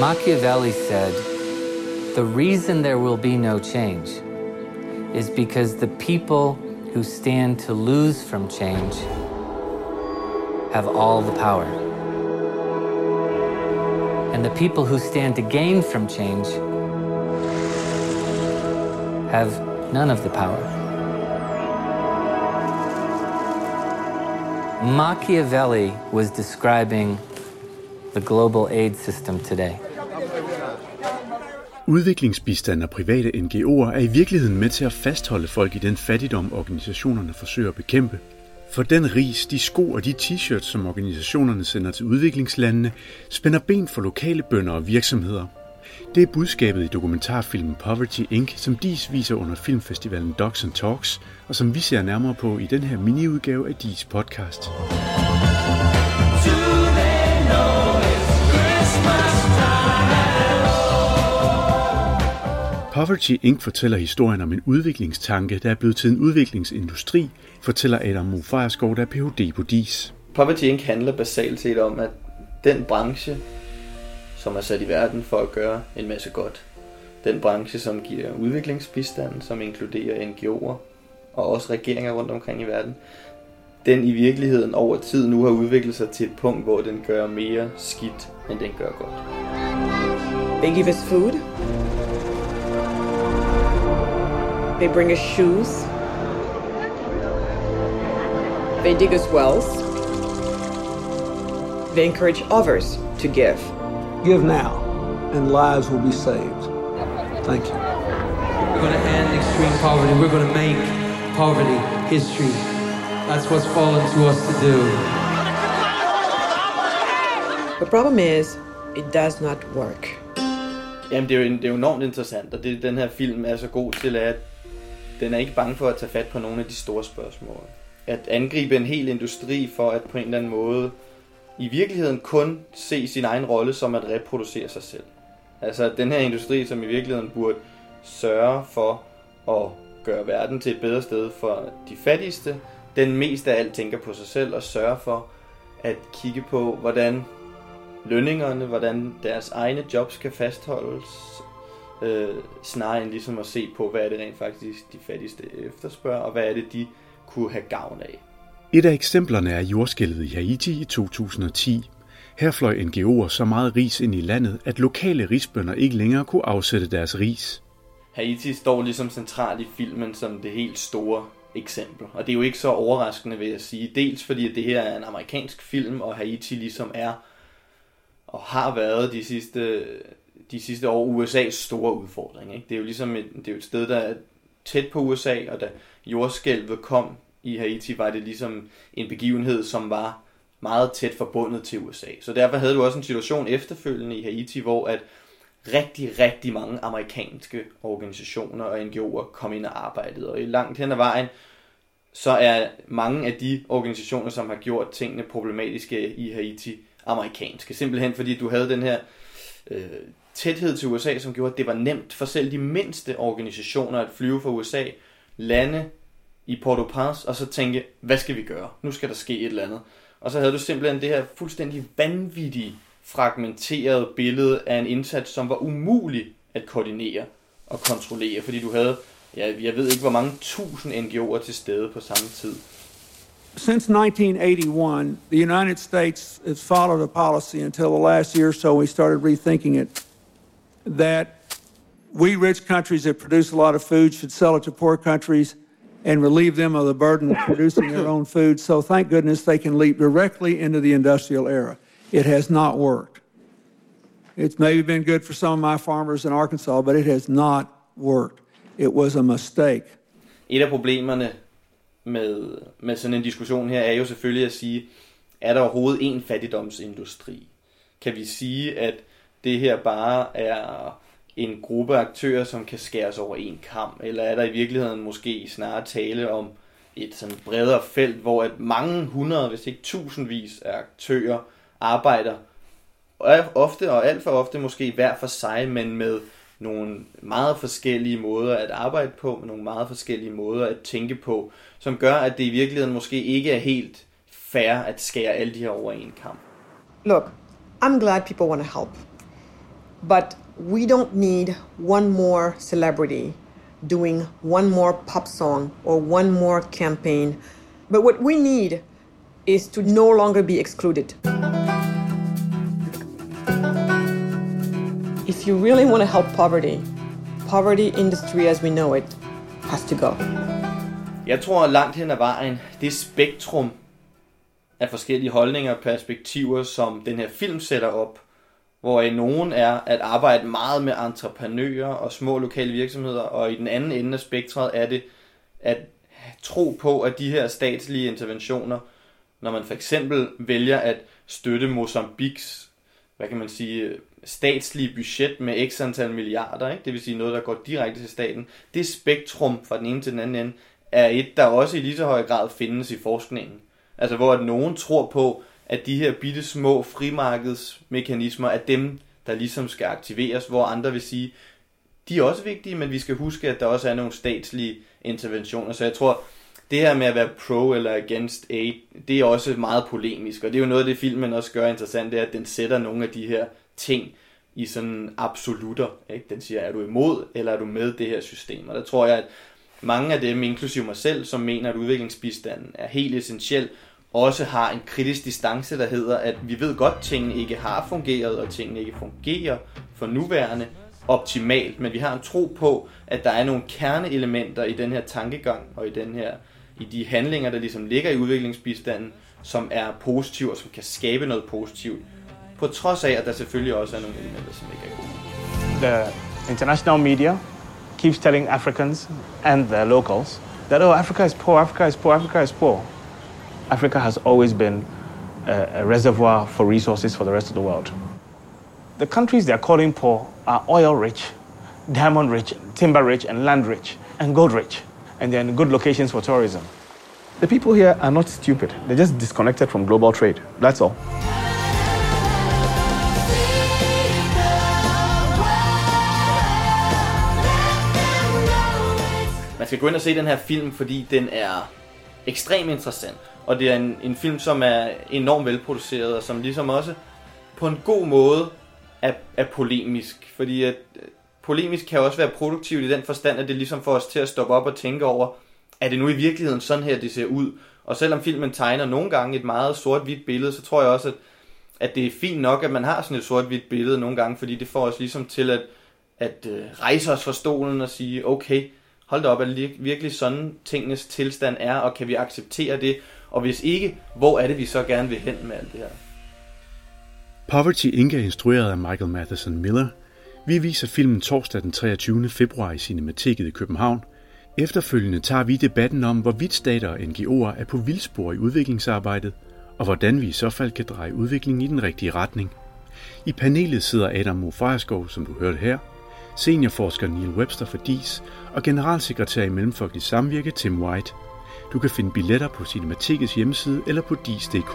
Machiavelli said, The reason there will be no change is because the people who stand to lose from change have all the power. And the people who stand to gain from change have none of the power. Machiavelli was describing the global aid system today. Udviklingsbistand og private NGO'er er i virkeligheden med til at fastholde folk i den fattigdom, organisationerne forsøger at bekæmpe. For den ris, de sko og de t-shirts, som organisationerne sender til udviklingslandene, spænder ben for lokale bønder og virksomheder. Det er budskabet i dokumentarfilmen Poverty Inc., som DIS viser under filmfestivalen Docs and Talks, og som vi ser nærmere på i den her miniudgave af DIS podcast. Poverty Inc. fortæller historien om en udviklingstanke, der er blevet til en udviklingsindustri, fortæller Adam Mofajerskov, der er Ph.D. på DIS. Poverty Inc. handler basalt set om, at den branche, som er sat i verden for at gøre en masse godt, den branche, som giver udviklingsbistand, som inkluderer NGO'er og også regeringer rundt omkring i verden, den i virkeligheden over tid nu har udviklet sig til et punkt, hvor den gør mere skidt, end den gør godt. They give us food. They bring us shoes. They dig us wells. They encourage others to give. Give now, and lives will be saved. Thank you. We're going to end extreme poverty. We're going to make poverty history. That's what's fallen to us to do. The problem is, it does not work. Jamen, det er, jo, det er jo enormt interessant, og det den her film er så god til, at den er ikke bange for at tage fat på nogle af de store spørgsmål. At angribe en hel industri for at på en eller anden måde i virkeligheden kun se sin egen rolle som at reproducere sig selv. Altså den her industri, som i virkeligheden burde sørge for at gøre verden til et bedre sted for de fattigste, den mest af alt tænker på sig selv og sørger for at kigge på, hvordan lønningerne, hvordan deres egne jobs kan fastholdes, øh, snarere end ligesom at se på, hvad er det rent faktisk de fattigste efterspørger, og hvad er det, de kunne have gavn af. Et af eksemplerne er jordskælvet i Haiti i 2010. Her fløj NGO'er så meget ris ind i landet, at lokale risbønder ikke længere kunne afsætte deres ris. Haiti står ligesom centralt i filmen som det helt store eksempel. Og det er jo ikke så overraskende, vil jeg sige. Dels fordi at det her er en amerikansk film, og Haiti ligesom er og har været de sidste, de sidste år USA's store udfordring. Ikke? Det er jo ligesom et, det er jo et sted, der er tæt på USA, og da jordskælvet kom i Haiti, var det ligesom en begivenhed, som var meget tæt forbundet til USA. Så derfor havde du også en situation efterfølgende i Haiti, hvor at rigtig, rigtig mange amerikanske organisationer og NGO'er kom ind og arbejdede. Og i langt hen ad vejen, så er mange af de organisationer, som har gjort tingene problematiske i Haiti, amerikanske. Simpelthen fordi du havde den her øh, tæthed til USA, som gjorde, at det var nemt for selv de mindste organisationer at flyve fra USA, lande i Port-au-Prince, og så tænke, hvad skal vi gøre? Nu skal der ske et eller andet. Og så havde du simpelthen det her fuldstændig vanvittige, fragmenterede billede af en indsats, som var umulig at koordinere og kontrollere, fordi du havde, ja, jeg ved ikke hvor mange tusind NGO'er til stede på samme tid. Since 1981, the United States has followed a policy until the last year or so we started rethinking it that we rich countries that produce a lot of food should sell it to poor countries and relieve them of the burden of producing their own food. So thank goodness they can leap directly into the industrial era. It has not worked. It's maybe been good for some of my farmers in Arkansas, but it has not worked. It was a mistake. Et af problemerne med, med sådan en diskussion her er jo selvfølgelig at sige, er der overhovedet en fattigdomsindustri? Kan vi sige, at det her bare er en gruppe aktører, som kan skæres over en kamp? Eller er der i virkeligheden måske snarere tale om et sådan bredere felt, hvor at mange hundrede, hvis ikke tusindvis af aktører arbejder og ofte og alt for ofte måske hver for sig, men med nogle meget forskellige måder at arbejde på, med nogle meget forskellige måder at tænke på, som gør, at det i virkeligheden måske ikke er helt fair at skære alle de her over en kamp. Look, I'm glad people want to help. But we don't need one more celebrity doing one more pop song or one more campaign. But what we need is to no longer be excluded. If you really want to help poverty, poverty industry as we know it has to go. Jeg tror langt hen ad vejen, det spektrum af forskellige holdninger og perspektiver, som den her film sætter op, hvor i nogen er at arbejde meget med entreprenører og små lokale virksomheder, og i den anden ende af spektret er det at tro på, at de her statslige interventioner, når man for eksempel vælger at støtte Mozambiks, hvad kan man sige, statslige budget med x antal milliarder, ikke? det vil sige noget, der går direkte til staten, det spektrum fra den ene til den anden ende, er et, der også i lige så høj grad findes i forskningen. Altså hvor at nogen tror på, at de her bitte små frimarkedsmekanismer er dem, der ligesom skal aktiveres, hvor andre vil sige, de er også vigtige, men vi skal huske, at der også er nogle statslige interventioner. Så jeg tror, det her med at være pro eller against aid, det er også meget polemisk, og det er jo noget af det, filmen også gør interessant, det er, at den sætter nogle af de her ting i sådan absolutter. Ikke? Den siger, er du imod, eller er du med det her system? Og der tror jeg, at mange af dem, inklusive mig selv, som mener, at udviklingsbistanden er helt essentiel, også har en kritisk distance, der hedder, at vi ved godt, at tingene ikke har fungeret, og tingene ikke fungerer for nuværende optimalt, men vi har en tro på, at der er nogle kerneelementer i den her tankegang, og i, den her, i de handlinger, der ligesom ligger i udviklingsbistanden, som er positive, og som kan skabe noget positivt, på trods af, at der selvfølgelig også er nogle elementer, som ikke er gode. The international media keeps telling Africans and the locals that, oh, Africa is poor, Africa is poor, Africa is poor. Africa has always been a, a reservoir for resources for the rest of the world. The countries they're calling poor are oil rich, diamond rich, timber rich, and land rich, and gold rich. And they're in good locations for tourism. The people here are not stupid. They're just disconnected from global trade. That's all. Skal gå ind og se den her film, fordi den er ekstremt interessant. Og det er en, en film, som er enormt velproduceret, og som ligesom også på en god måde er, er polemisk. Fordi at, øh, polemisk kan også være produktivt i den forstand, at det ligesom får os til at stoppe op og tænke over, er det nu i virkeligheden sådan her, det ser ud? Og selvom filmen tegner nogle gange et meget sort-hvidt billede, så tror jeg også, at, at det er fint nok, at man har sådan et sort-hvidt billede nogle gange, fordi det får os ligesom til at, at øh, rejse os fra stolen og sige, okay, hold da op, er det virkelig sådan tingenes tilstand er, og kan vi acceptere det? Og hvis ikke, hvor er det, vi så gerne vil hen med alt det her? Poverty Inc. er instrueret af Michael Matheson Miller. Vi viser filmen torsdag den 23. februar i Cinemateket i København. Efterfølgende tager vi debatten om, hvorvidt stater og NGO'er er på vildspor i udviklingsarbejdet, og hvordan vi i så fald kan dreje udviklingen i den rigtige retning. I panelet sidder Adam Mo som du hørte her, seniorforsker Neil Webster for DIS og generalsekretær i Mellemfolkeligt Samvirke Tim White. Du kan finde billetter på Cinematikets hjemmeside eller på dis.dk.